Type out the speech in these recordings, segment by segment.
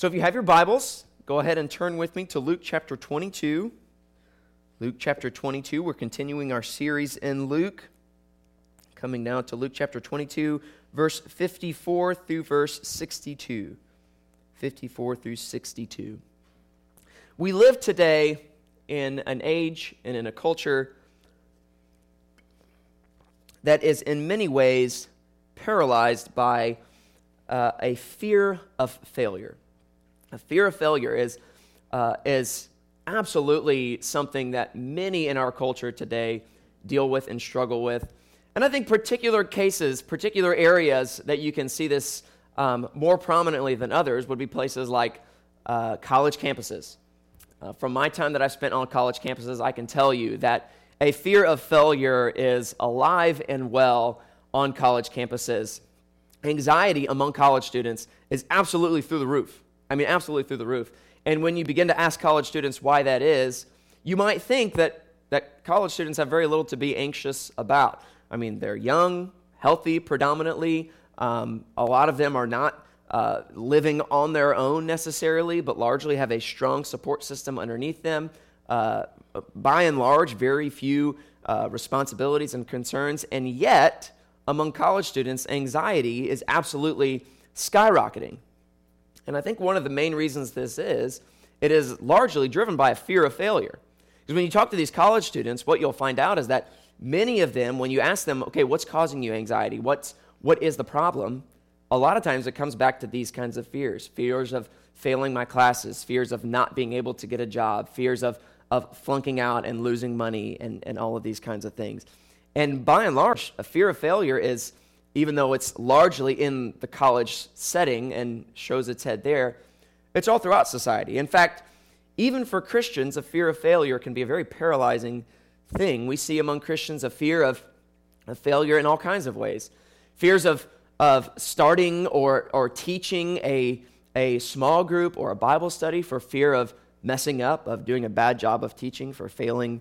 So if you have your Bibles, go ahead and turn with me to Luke chapter 22. Luke chapter 22. We're continuing our series in Luke. Coming now to Luke chapter 22, verse 54 through verse 62. 54 through 62. We live today in an age and in a culture that is in many ways paralyzed by uh, a fear of failure. A fear of failure is, uh, is absolutely something that many in our culture today deal with and struggle with. And I think particular cases, particular areas that you can see this um, more prominently than others would be places like uh, college campuses. Uh, from my time that I've spent on college campuses, I can tell you that a fear of failure is alive and well on college campuses. Anxiety among college students is absolutely through the roof. I mean, absolutely through the roof. And when you begin to ask college students why that is, you might think that, that college students have very little to be anxious about. I mean, they're young, healthy predominantly. Um, a lot of them are not uh, living on their own necessarily, but largely have a strong support system underneath them. Uh, by and large, very few uh, responsibilities and concerns. And yet, among college students, anxiety is absolutely skyrocketing. And I think one of the main reasons this is, it is largely driven by a fear of failure. Because when you talk to these college students, what you'll find out is that many of them, when you ask them, okay, what's causing you anxiety? What's, what is the problem? A lot of times it comes back to these kinds of fears fears of failing my classes, fears of not being able to get a job, fears of, of flunking out and losing money, and, and all of these kinds of things. And by and large, a fear of failure is even though it's largely in the college setting and shows its head there, it's all throughout society. In fact, even for Christians, a fear of failure can be a very paralyzing thing. We see among Christians a fear of, of failure in all kinds of ways fears of, of starting or, or teaching a, a small group or a Bible study for fear of messing up, of doing a bad job of teaching, for failing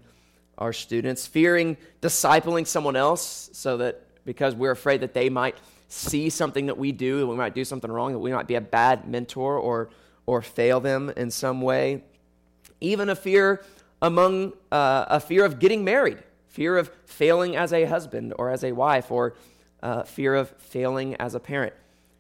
our students, fearing discipling someone else so that because we're afraid that they might see something that we do, that we might do something wrong, that we might be a bad mentor or, or fail them in some way. Even a fear among uh, a fear of getting married, fear of failing as a husband or as a wife, or uh, fear of failing as a parent.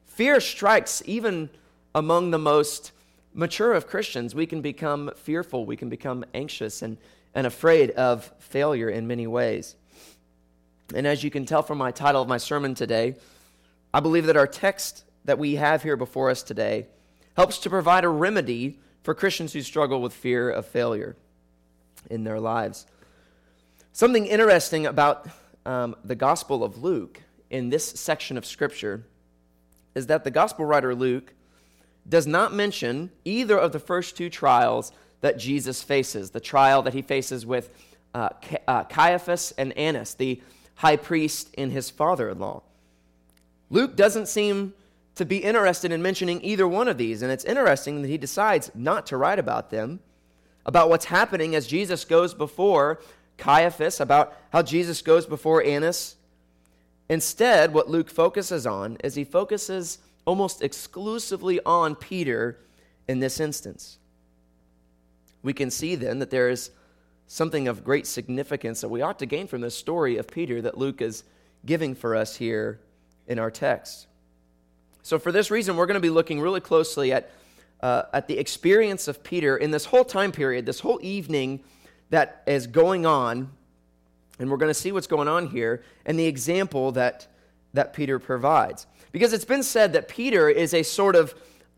Fear strikes even among the most mature of Christians. We can become fearful, we can become anxious and, and afraid of failure in many ways. And as you can tell from my title of my sermon today, I believe that our text that we have here before us today helps to provide a remedy for Christians who struggle with fear of failure in their lives. Something interesting about um, the Gospel of Luke in this section of Scripture is that the Gospel writer Luke does not mention either of the first two trials that Jesus faces the trial that he faces with uh, uh Caiaphas and Annas, the high priest and his father in law. Luke doesn't seem to be interested in mentioning either one of these, and it's interesting that he decides not to write about them, about what's happening as Jesus goes before Caiaphas, about how Jesus goes before Annas. Instead, what Luke focuses on is he focuses almost exclusively on Peter in this instance. We can see then that there is something of great significance that we ought to gain from this story of Peter that Luke is giving for us here in our text. So, for this reason, we're going to be looking really closely at, uh, at the experience of Peter in this whole time period, this whole evening that is going on. And we're going to see what's going on here and the example that, that Peter provides. Because it's been said that Peter is a sort of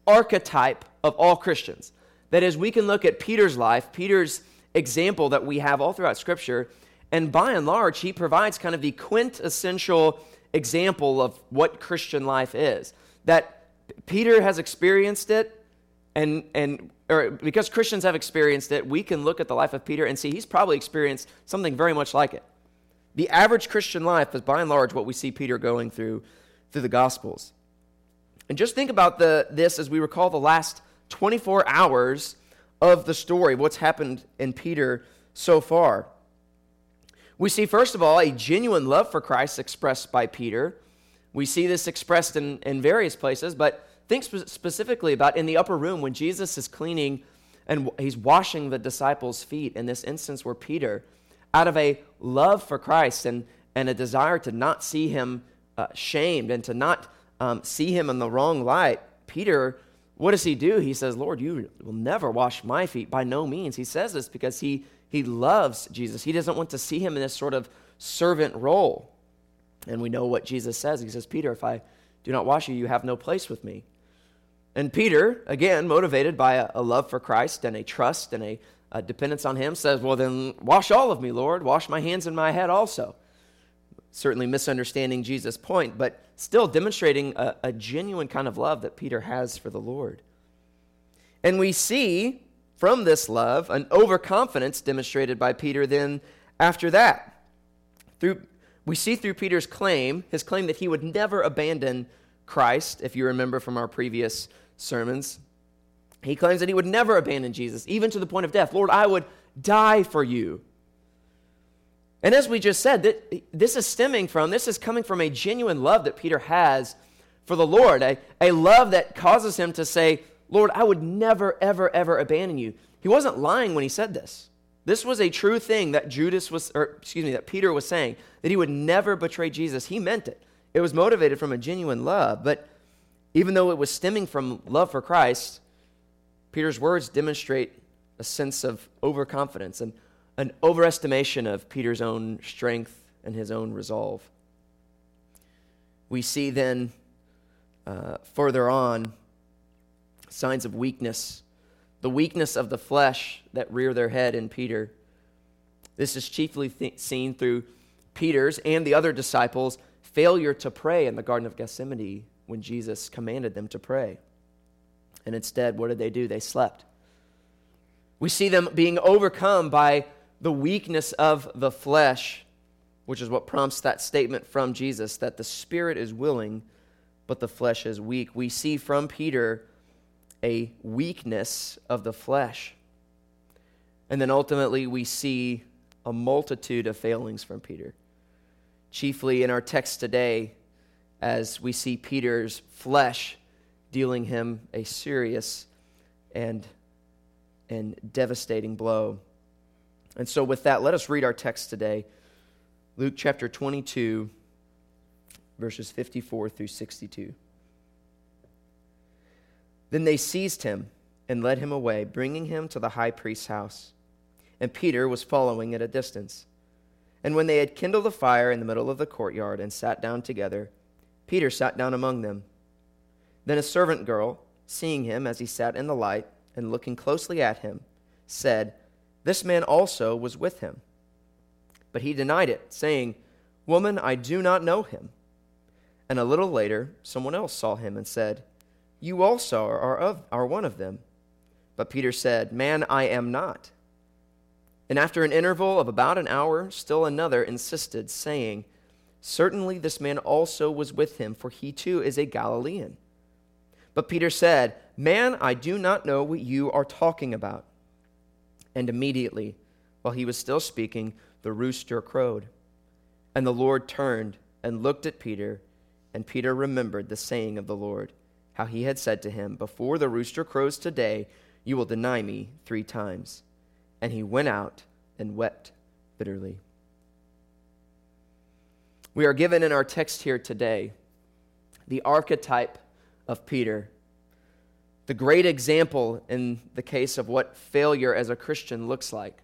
archetype of all Christians. That is, we can look at Peter's life, Peter's example that we have all throughout Scripture. And by and large, he provides kind of the quintessential example of what Christian life is. That Peter has experienced it, and, and or because Christians have experienced it, we can look at the life of Peter and see he's probably experienced something very much like it. The average Christian life is by and large what we see Peter going through through the Gospels. And just think about the, this as we recall the last 24 hours of the story, what's happened in Peter so far. We see, first of all, a genuine love for Christ expressed by Peter. We see this expressed in, in various places, but think spe- specifically about in the upper room when Jesus is cleaning and he's washing the disciples' feet in this instance where Peter, out of a love for Christ and, and a desire to not see him uh, shamed and to not um, see him in the wrong light, Peter, what does he do? He says, Lord, you will never wash my feet. By no means. He says this because he, he loves Jesus. He doesn't want to see him in this sort of servant role. And we know what Jesus says. He says, Peter, if I do not wash you, you have no place with me. And Peter, again, motivated by a, a love for Christ and a trust and a, a, dependence on Him, says, Well, then wash all of me, Lord. Wash my hands and my head also. Certainly misunderstanding Jesus' point, but still demonstrating a, a genuine kind of love that Peter has for the Lord. And we see from this love an overconfidence demonstrated by Peter then after that. Through, we see through Peter's claim, his claim that he would never abandon Christ, if you remember from our previous sermons. He claims that he would never abandon Jesus, even to the point of death. Lord, I would die for you. And as we just said, that this is stemming from, this is coming from a genuine love that Peter has for the Lord, a, a love that causes him to say, Lord, I would never, ever, ever abandon you. He wasn't lying when he said this. This was a true thing that Judas was, or excuse me, that Peter was saying, that he would never betray Jesus. He meant it. It was motivated from a genuine love. But even though it was stemming from love for Christ, Peter's words demonstrate a sense of overconfidence and an overestimation of Peter's own strength and his own resolve. We see then uh, further on signs of weakness, the weakness of the flesh that rear their head in Peter. This is chiefly th- seen through Peter's and the other disciples' failure to pray in the Garden of Gethsemane when Jesus commanded them to pray. And instead, what did they do? They slept. We see them being overcome by the weakness of the flesh, which is what prompts that statement from Jesus that the spirit is willing, but the flesh is weak. We see from Peter a weakness of the flesh. And then ultimately, we see a multitude of failings from Peter chiefly in our text today, as we see Peter's flesh dealing him a serious and, and devastating blow. And so, with that, let us read our text today Luke chapter 22, verses 54 through 62. Then they seized him and led him away, bringing him to the high priest's house. And Peter was following at a distance. And when they had kindled a fire in the middle of the courtyard and sat down together, Peter sat down among them. Then a servant girl, seeing him as he sat in the light and looking closely at him, said, This man also was with him. But he denied it, saying, Woman, I do not know him. And a little later, someone else saw him and said, You also are, of, are one of them. But Peter said, Man, I am not. And after an interval of about an hour, still another insisted, saying, Certainly this man also was with him, for he too is a Galilean. But Peter said, Man, I do not know what you are talking about. And immediately, while he was still speaking, the rooster crowed. And the Lord turned and looked at Peter, and Peter remembered the saying of the Lord, how he had said to him, Before the rooster crows today, you will deny me three times. And he went out and wept bitterly. We are given in our text here today the archetype of Peter, the great example in the case of what failure as a Christian looks like.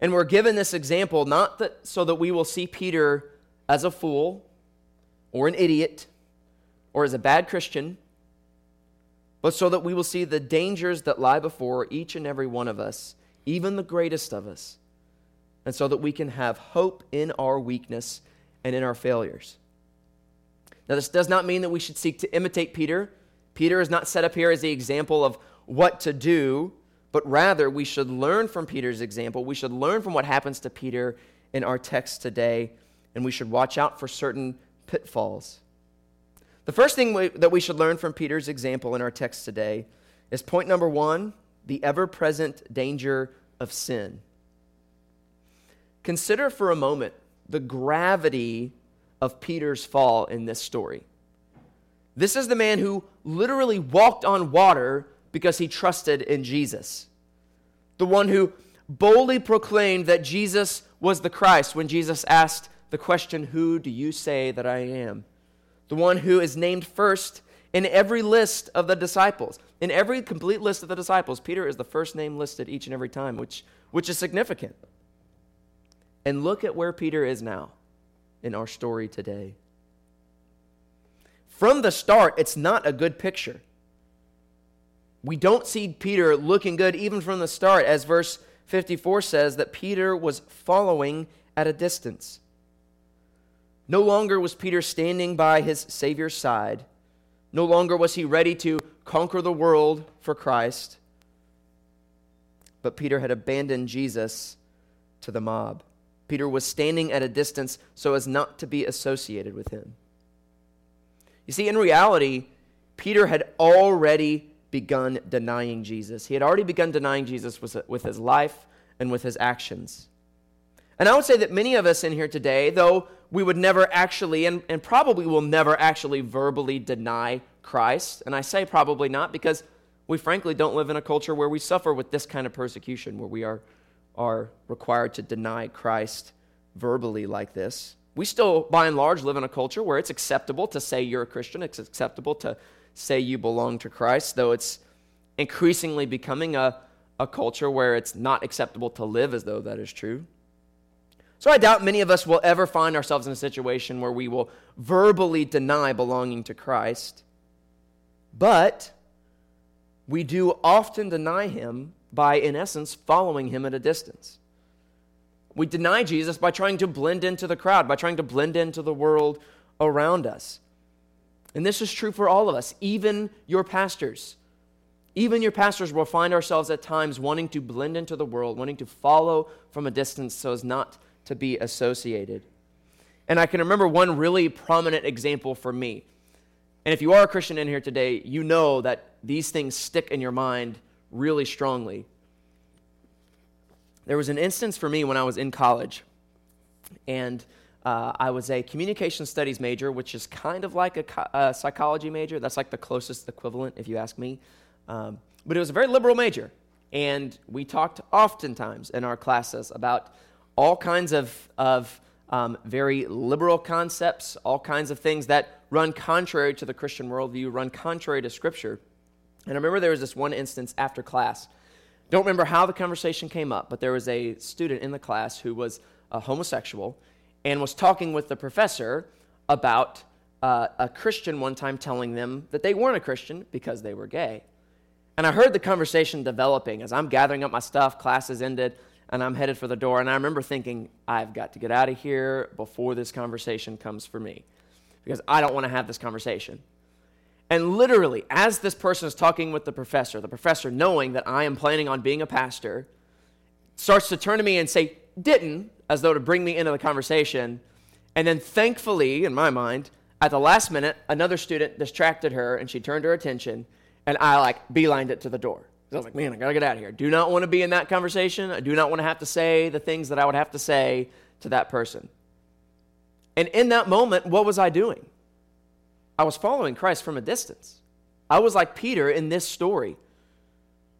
And we're given this example not that, so that we will see Peter as a fool or an idiot or as a bad Christian, but so that we will see the dangers that lie before each and every one of us even the greatest of us, and so that we can have hope in our weakness and in our failures. Now, this does not mean that we should seek to imitate Peter. Peter is not set up here as the example of what to do, but rather we should learn from Peter's example. We should learn from what happens to Peter in our text today, and we should watch out for certain pitfalls. The first thing we, that we should learn from Peter's example in our text today is point number one the ever present danger of sin. Consider for a moment the gravity of Peter's fall in this story. This is the man who literally walked on water because he trusted in Jesus. The one who boldly proclaimed that Jesus was the Christ when Jesus asked the question, Who do you say that I am? The one who is named first in every list of the disciples. In every complete list of the disciples, Peter is the first name listed each and every time, which, which is significant. And look at where Peter is now in our story today. From the start, it's not a good picture. We don't see Peter looking good even from the start, as verse 54 says that Peter was following at a distance. No longer was Peter standing by his Savior's side. No longer was he ready to conquer the world for Christ. But Peter had abandoned Jesus to the mob. Peter was standing at a distance so as not to be associated with him. You see, in reality, Peter had already begun denying Jesus. He had already begun denying Jesus with his life and with his actions. And I would say that many of us in here today, though we would never actually, and, and probably will never actually verbally deny Christ, and I say probably not because we frankly don't live in a culture where we suffer with this kind of persecution, where we are, are required to deny Christ verbally like this. We still, by and large, live in a culture where it's acceptable to say you're a Christian, it's acceptable to say you belong to Christ, though it's increasingly becoming a, a culture where it's not acceptable to live as though that is true. So I doubt many of us will ever find ourselves in a situation where we will verbally deny belonging to Christ. But we do often deny him by, in essence, following him at a distance. We deny Jesus by trying to blend into the crowd, by trying to blend into the world around us. And this is true for all of us, even your pastors. Even your pastors will find ourselves at times wanting to blend into the world, wanting to follow from a distance so as not to be associated. And I can remember one really prominent example for me. And if you are a Christian in here today, you know that these things stick in your mind really strongly. There was an instance for me when I was in college, and uh, I was a communication studies major, which is kind of like a, a, psychology major. That's like the closest equivalent, if you ask me. Um, but it was a very liberal major, and we talked oftentimes in our classes about all kinds of, of um, very liberal concepts, all kinds of things that run contrary to the Christian worldview, run contrary to Scripture. And I remember there was this one instance after class. Don't remember how the conversation came up, but there was a student in the class who was a homosexual and was talking with the professor about uh, a Christian one time telling them that they weren't a Christian because they were gay. And I heard the conversation developing as I'm gathering up my stuff, classes ended and I'm headed for the door. And I remember thinking, I've got to get out of here before this conversation comes for me because I don't want to have this conversation. And literally, as this person is talking with the professor, the professor, knowing that I am planning on being a pastor, starts to turn to me and say, didn't, as though to bring me into the conversation. And then, thankfully, in my mind, at the last minute, another student distracted her and she turned her attention, and I like beelined it to the door. I was like, man, I gotta get out of here. Do not want to be in that conversation. I do not want to have to say the things that I would have to say to that person. And in that moment, what was I doing? I was following Christ from a distance. I was like Peter in this story,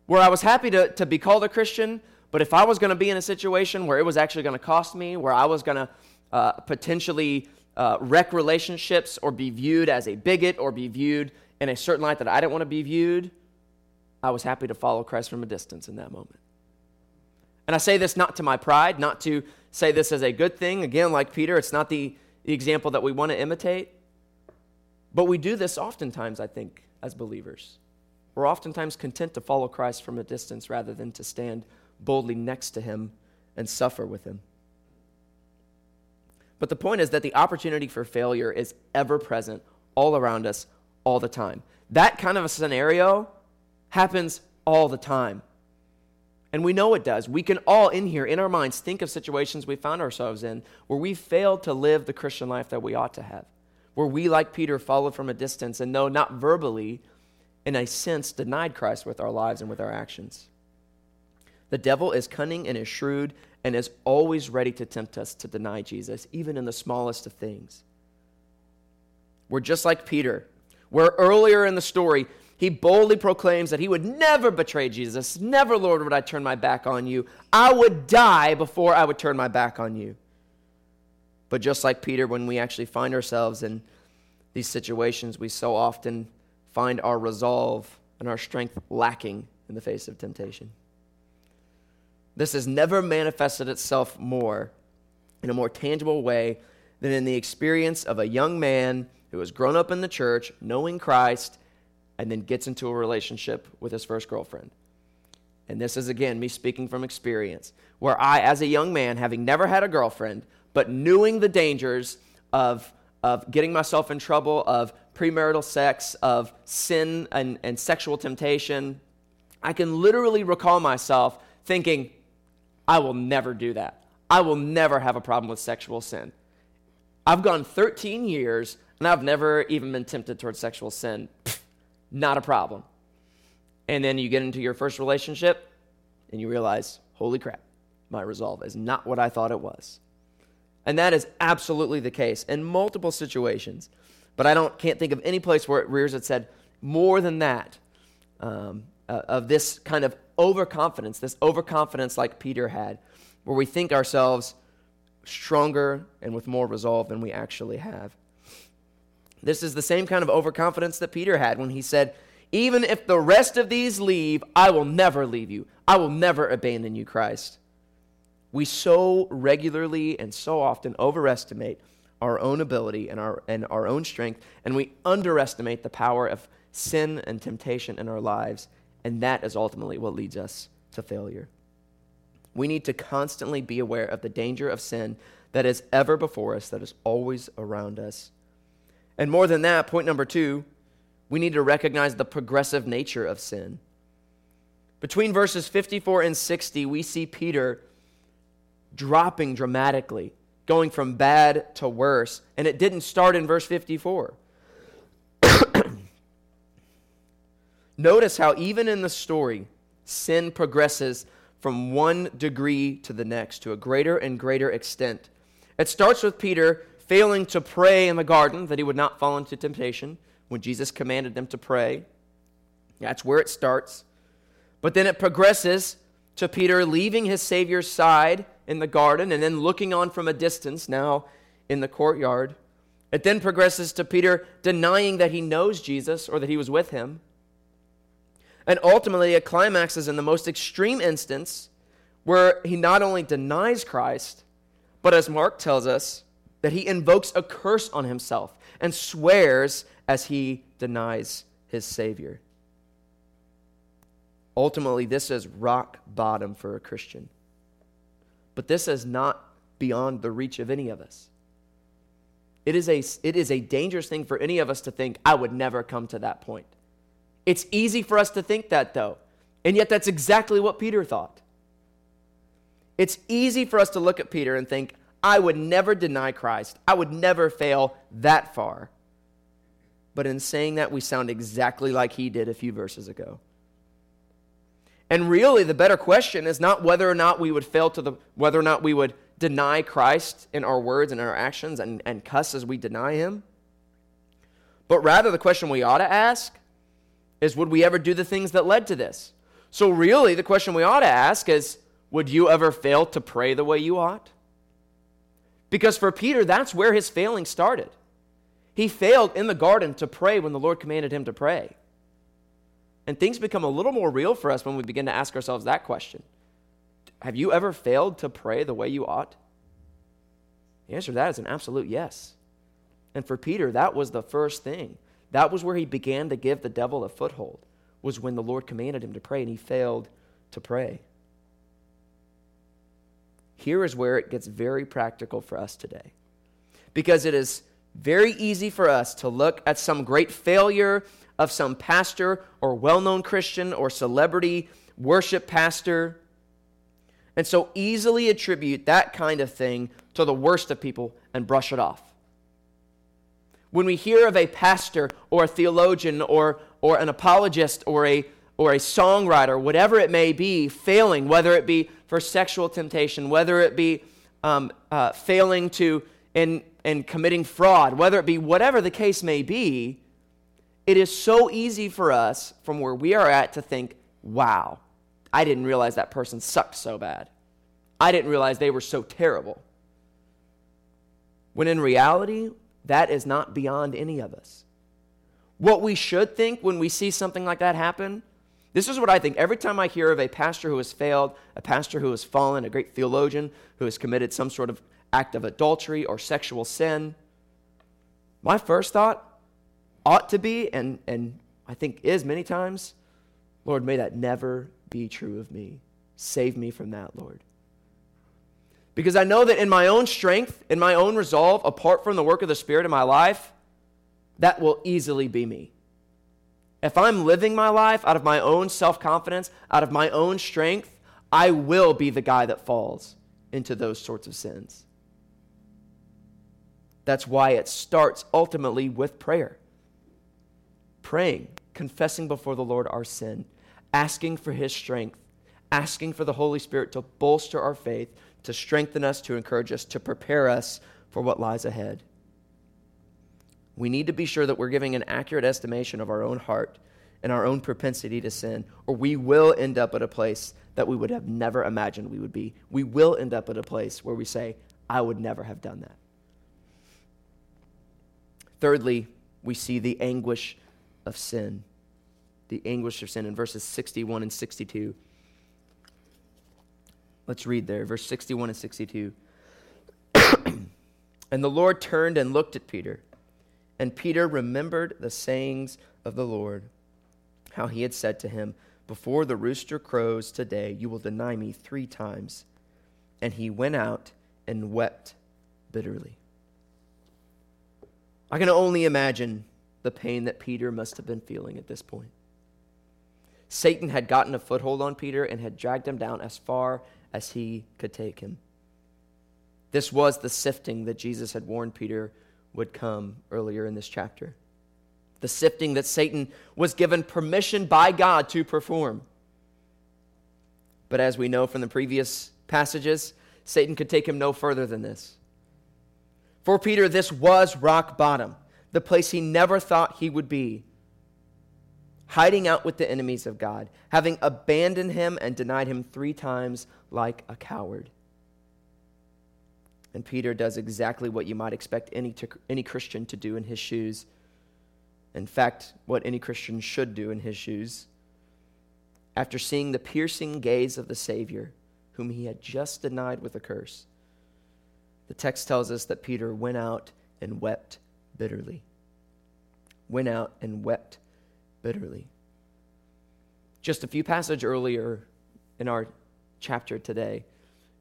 where I was happy to, to be called a Christian, but if I was going to be in a situation where it was actually going to cost me, where I was going to uh, potentially uh, wreck relationships or be viewed as a bigot or be viewed in a certain light that I didn't want to be viewed, I was happy to follow Christ from a distance in that moment. And I say this not to my pride, not to say this as a good thing. Again, like Peter, it's not the, the example that we want to imitate. But we do this oftentimes, I think, as believers. We're oftentimes content to follow Christ from a distance rather than to stand boldly next to him and suffer with him. But the point is that the opportunity for failure is ever present all around us all the time. That kind of a scenario happens all the time. And we know it does. We can all in here, in our minds, think of situations we found ourselves in where we failed to live the Christian life that we ought to have, where we, like Peter, followed from a distance and, though not verbally, in a sense, denied Christ with our lives and with our actions. The devil is cunning and is shrewd and is always ready to tempt us to deny Jesus, even in the smallest of things. We're just like Peter where earlier in the story, he boldly proclaims that he would never betray Jesus. Never, Lord, would I turn my back on you. I would die before I would turn my back on you. But just like Peter, when we actually find ourselves in these situations, we so often find our resolve and our strength lacking in the face of temptation. This has never manifested itself more in a more tangible way than in the experience of a young man who has grown up in the church, knowing Christ, and then gets into a relationship with his first girlfriend. And this is again me speaking from experience, where I, as a young man, having never had a girlfriend, but knowing the dangers of, of getting myself in trouble, of premarital sex, of sin and, and sexual temptation, I can literally recall myself thinking, I will never do that. I will never have a problem with sexual sin. I've gone 13 years and I've never even been tempted towards sexual sin. Not a problem. And then you get into your first relationship and you realize, holy crap, my resolve is not what I thought it was. And that is absolutely the case in multiple situations. But I don't can't think of any place where it rears its head more than that um, uh, of this kind of overconfidence, this overconfidence like Peter had, where we think ourselves stronger and with more resolve than we actually have. This is the same kind of overconfidence that Peter had when he said, Even if the rest of these leave, I will never leave you. I will never abandon you, Christ. We so regularly and so often overestimate our own ability and our, and our own strength, and we underestimate the power of sin and temptation in our lives, and that is ultimately what leads us to failure. We need to constantly be aware of the danger of sin that is ever before us, that is always around us. And more than that, point number two, we need to recognize the progressive nature of sin. Between verses 54 and 60, we see Peter dropping dramatically, going from bad to worse. And it didn't start in verse 54. Notice how, even in the story, sin progresses from one degree to the next to a greater and greater extent. It starts with Peter failing to pray in the garden that he would not fall into temptation when Jesus commanded them to pray. That's where it starts. But then it progresses to Peter leaving his Savior's side in the garden and then looking on from a distance now in the courtyard. It then progresses to Peter denying that he knows Jesus or that he was with him. And ultimately, it climaxes in the most extreme instance where he not only denies Christ, but as Mark tells us, that he invokes a curse on himself and swears as he denies his Savior. Ultimately, this is rock bottom for a Christian. But this is not beyond the reach of any of us. It is, a, it is a dangerous thing for any of us to think, I would never come to that point. It's easy for us to think that, though. And yet, that's exactly what Peter thought. It's easy for us to look at Peter and think, I would never deny Christ. I would never fail that far. But in saying that, we sound exactly like he did a few verses ago. And really, the better question is not whether or not we would fail to the, whether or not we would deny Christ in our words and our actions and, and cuss as we deny him. But rather, the question we ought to ask is would we ever do the things that led to this? So, really, the question we ought to ask is would you ever fail to pray the way you ought? Because for Peter, that's where his failing started. He failed in the garden to pray when the Lord commanded him to pray. And things become a little more real for us when we begin to ask ourselves that question Have you ever failed to pray the way you ought? The answer to that is an absolute yes. And for Peter, that was the first thing. That was where he began to give the devil a foothold, was when the Lord commanded him to pray and he failed to pray. Here is where it gets very practical for us today. Because it is very easy for us to look at some great failure of some pastor or well known Christian or celebrity worship pastor and so easily attribute that kind of thing to the worst of people and brush it off. When we hear of a pastor or a theologian or, or an apologist or a, or a songwriter, whatever it may be, failing, whether it be for sexual temptation, whether it be um, uh, failing to in, in committing fraud, whether it be whatever the case may be, it is so easy for us from where we are at to think, wow, I didn't realize that person sucked so bad. I didn't realize they were so terrible. When in reality, that is not beyond any of us. What we should think when we see something like that happen, this is what I think. Every time I hear of a pastor who has failed, a pastor who has fallen, a great theologian who has committed some sort of act of adultery or sexual sin, my first thought ought to be, and, and I think is many times, Lord, may that never be true of me. Save me from that, Lord. Because I know that in my own strength, in my own resolve, apart from the work of the Spirit in my life, that will easily be me. If I'm living my life out of my own self confidence, out of my own strength, I will be the guy that falls into those sorts of sins. That's why it starts ultimately with prayer. Praying, confessing before the Lord our sin, asking for His strength, asking for the Holy Spirit to bolster our faith, to strengthen us, to encourage us, to prepare us for what lies ahead. We need to be sure that we're giving an accurate estimation of our own heart and our own propensity to sin, or we will end up at a place that we would have never imagined we would be. We will end up at a place where we say, I would never have done that. Thirdly, we see the anguish of sin. The anguish of sin in verses 61 and 62. Let's read there, verse 61 and 62. and the Lord turned and looked at Peter. And Peter remembered the sayings of the Lord, how he had said to him, Before the rooster crows today, you will deny me three times. And he went out and wept bitterly. I can only imagine the pain that Peter must have been feeling at this point. Satan had gotten a foothold on Peter and had dragged him down as far as he could take him. This was the sifting that Jesus had warned Peter would come earlier in this chapter. The sifting that Satan was given permission by God to perform. But as we know from the previous passages, Satan could take him no further than this. For Peter, this was rock bottom, the place he never thought he would be. Hiding out with the enemies of God, having abandoned him and denied him three times like a coward. And Peter does exactly what you might expect any, to, any Christian to do in his shoes. In fact, what any Christian should do in his shoes. After seeing the piercing gaze of the Savior, whom he had just denied with a curse, the text tells us that Peter went out and wept bitterly. Went out and wept bitterly. Just a few passages earlier in our chapter today,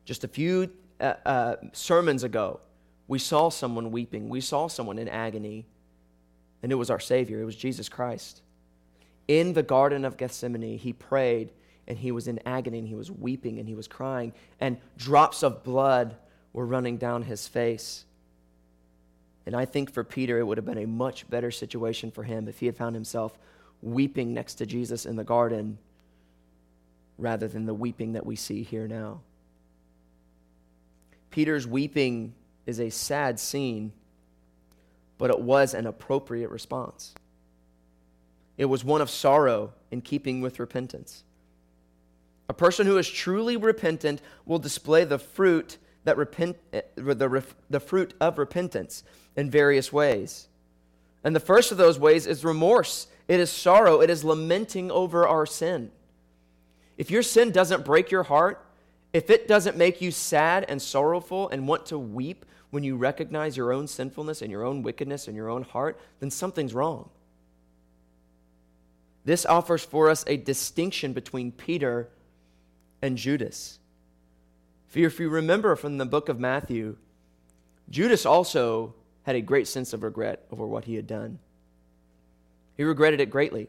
just a few uh, uh, sermons ago, we saw someone weeping. We saw someone in agony, and it was our Savior. It was Jesus Christ. In the Garden of Gethsemane, he prayed, and he was in agony, and he was weeping, and he was crying, and drops of blood were running down his face. And I think for Peter, it would have been a much better situation for him if he had found himself weeping next to Jesus in the garden rather than the weeping that we see here now. Peter's weeping is a sad scene, but it was an appropriate response. It was one of sorrow in keeping with repentance. A person who is truly repentant will display the fruit that repent, eh, the, the fruit of repentance in various ways. And the first of those ways is remorse. It is sorrow. It is lamenting over our sin. If your sin doesn't break your heart, if it doesn't make you sad and sorrowful and want to weep when you recognize your own sinfulness and your own wickedness in your own heart, then something's wrong. This offers for us a distinction between Peter and Judas. If you remember from the book of Matthew, Judas also had a great sense of regret over what he had done. He regretted it greatly.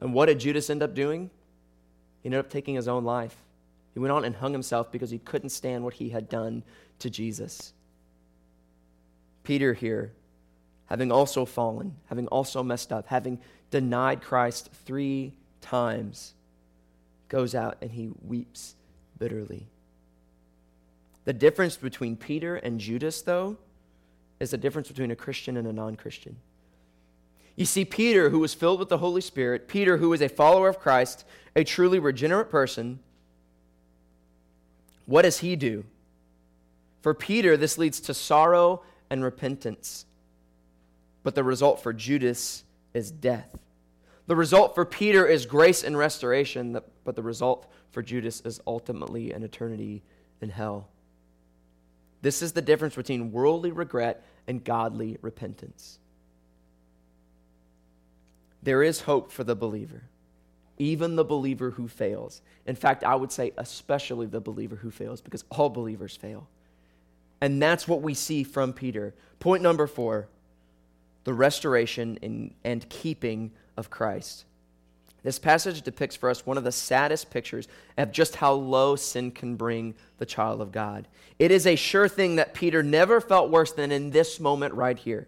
And what did Judas end up doing? He ended up taking his own life. He went on and hung himself because he couldn't stand what he had done to Jesus. Peter here, having also fallen, having also messed up, having denied Christ three times, goes out and he weeps bitterly. The difference between Peter and Judas, though, is the difference between a Christian and a non Christian. You see, Peter, who was filled with the Holy Spirit, Peter, who was a follower of Christ, a truly regenerate person, what does he do? For Peter, this leads to sorrow and repentance. But the result for Judas is death. The result for Peter is grace and restoration, but the result for Judas is ultimately an eternity in hell. This is the difference between worldly regret and godly repentance. There is hope for the believer, even the believer who fails. In fact, I would say, especially the believer who fails, because all believers fail. And that's what we see from Peter. Point number four the restoration and, and keeping of Christ. This passage depicts for us one of the saddest pictures of just how low sin can bring the child of God. It is a sure thing that Peter never felt worse than in this moment right here.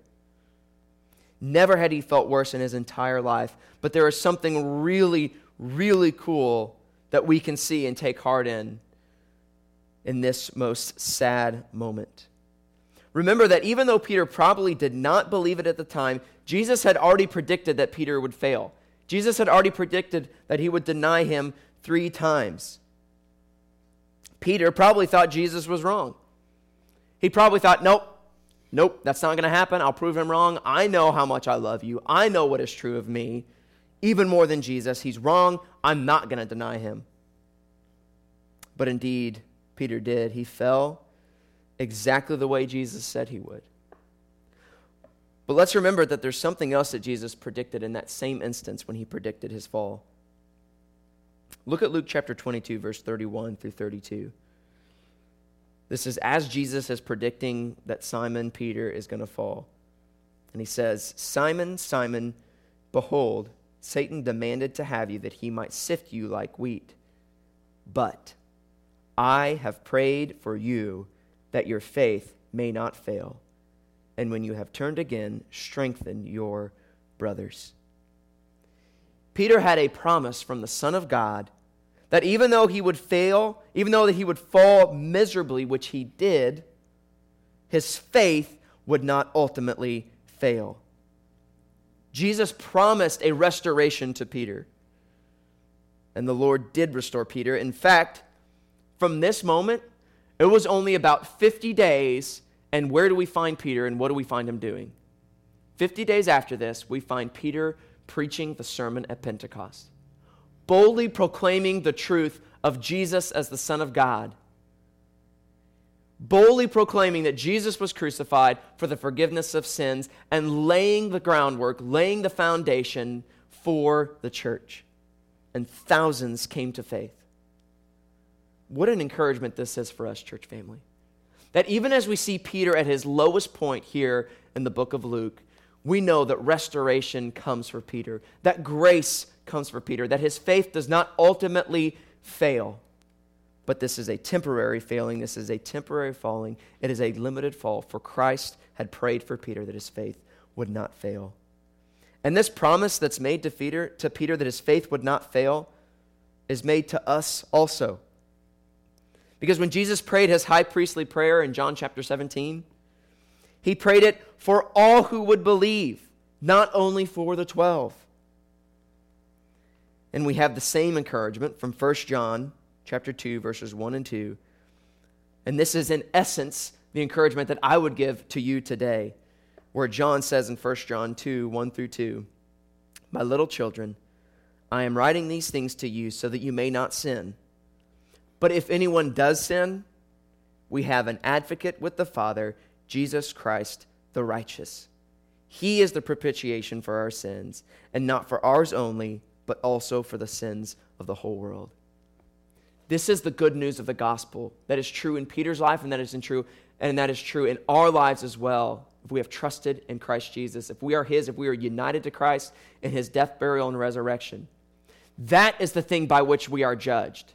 Never had he felt worse in his entire life. But there is something really, really cool that we can see and take heart in in this most sad moment. Remember that even though Peter probably did not believe it at the time, Jesus had already predicted that Peter would fail. Jesus had already predicted that he would deny him three times. Peter probably thought Jesus was wrong. He probably thought, nope, Nope, that's not going to happen. I'll prove him wrong. I know how much I love you. I know what is true of me. Even more than Jesus. He's wrong. I'm not going to deny him. But indeed, Peter did. He fell exactly the way Jesus said he would. But let's remember that there's something else that Jesus predicted in that same instance when he predicted his fall. Look at Luke chapter 22, verse 31 through 32. This is as Jesus is predicting that Simon Peter is going to fall. And he says, Simon, Simon, behold, Satan demanded to have you that he might sift you like wheat. But I have prayed for you that your faith may not fail. And when you have turned again, strengthen your brothers. Peter had a promise from the Son of God that even though he would fail, even though that he would fall miserably, which he did, his faith would not ultimately fail. Jesus promised a restoration to Peter. And the Lord did restore Peter. In fact, from this moment, it was only about 50 days. And where do we find Peter and what do we find him doing? 50 days after this, we find Peter preaching the sermon at Pentecost boldly proclaiming the truth of Jesus as the Son of God. Boldly proclaiming that Jesus was crucified for the forgiveness of sins and laying the groundwork, laying the foundation for the church. And thousands came to faith. What an encouragement this is for us, church family. That even as we see Peter at his lowest point here in the book of Luke, we know that restoration comes for Peter, that grace comes for Peter, that his faith does not ultimately fail. But this is a temporary failing. This is a temporary falling. It is a limited fall, for Christ had prayed for Peter that his faith would not fail. And this promise that's made to Peter, to Peter that his faith would not fail is made to us also. Because when Jesus prayed his high priestly prayer in John chapter 17, he prayed it for all who would believe, not only for the 12. And we have the same encouragement from 1 John chapter 2 verses 1 and 2. And this is in essence the encouragement that I would give to you today, where John says in 1 John 2 1 through 2, My little children, I am writing these things to you so that you may not sin. But if anyone does sin, we have an advocate with the Father, Jesus Christ the righteous. He is the propitiation for our sins, and not for ours only but also for the sins of the whole world. This is the good news of the gospel that is true in Peter's life and that is true and that is true in our lives as well. If we have trusted in Christ Jesus, if we are his, if we are united to Christ in his death, burial and resurrection. That is the thing by which we are judged.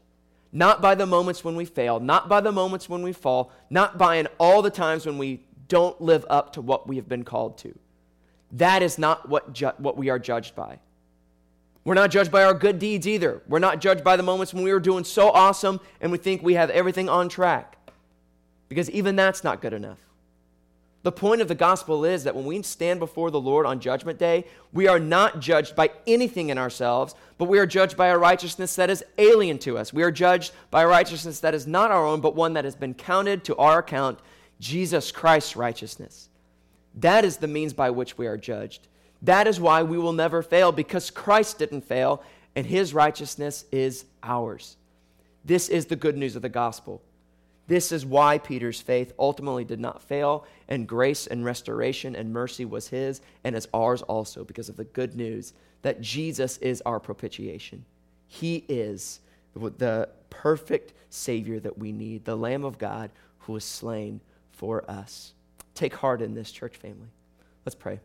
Not by the moments when we fail, not by the moments when we fall, not by in all the times when we don't live up to what we have been called to. That is not what, ju- what we are judged by. We're not judged by our good deeds either. We're not judged by the moments when we were doing so awesome and we think we have everything on track. Because even that's not good enough. The point of the gospel is that when we stand before the Lord on judgment day, we are not judged by anything in ourselves, but we are judged by a righteousness that is alien to us. We are judged by a righteousness that is not our own, but one that has been counted to our account Jesus Christ's righteousness. That is the means by which we are judged. That is why we will never fail, because Christ didn't fail, and his righteousness is ours. This is the good news of the gospel. This is why Peter's faith ultimately did not fail, and grace and restoration and mercy was his and is ours also because of the good news that Jesus is our propitiation. He is the perfect Savior that we need, the Lamb of God who was slain for us. Take heart in this, church family. Let's pray.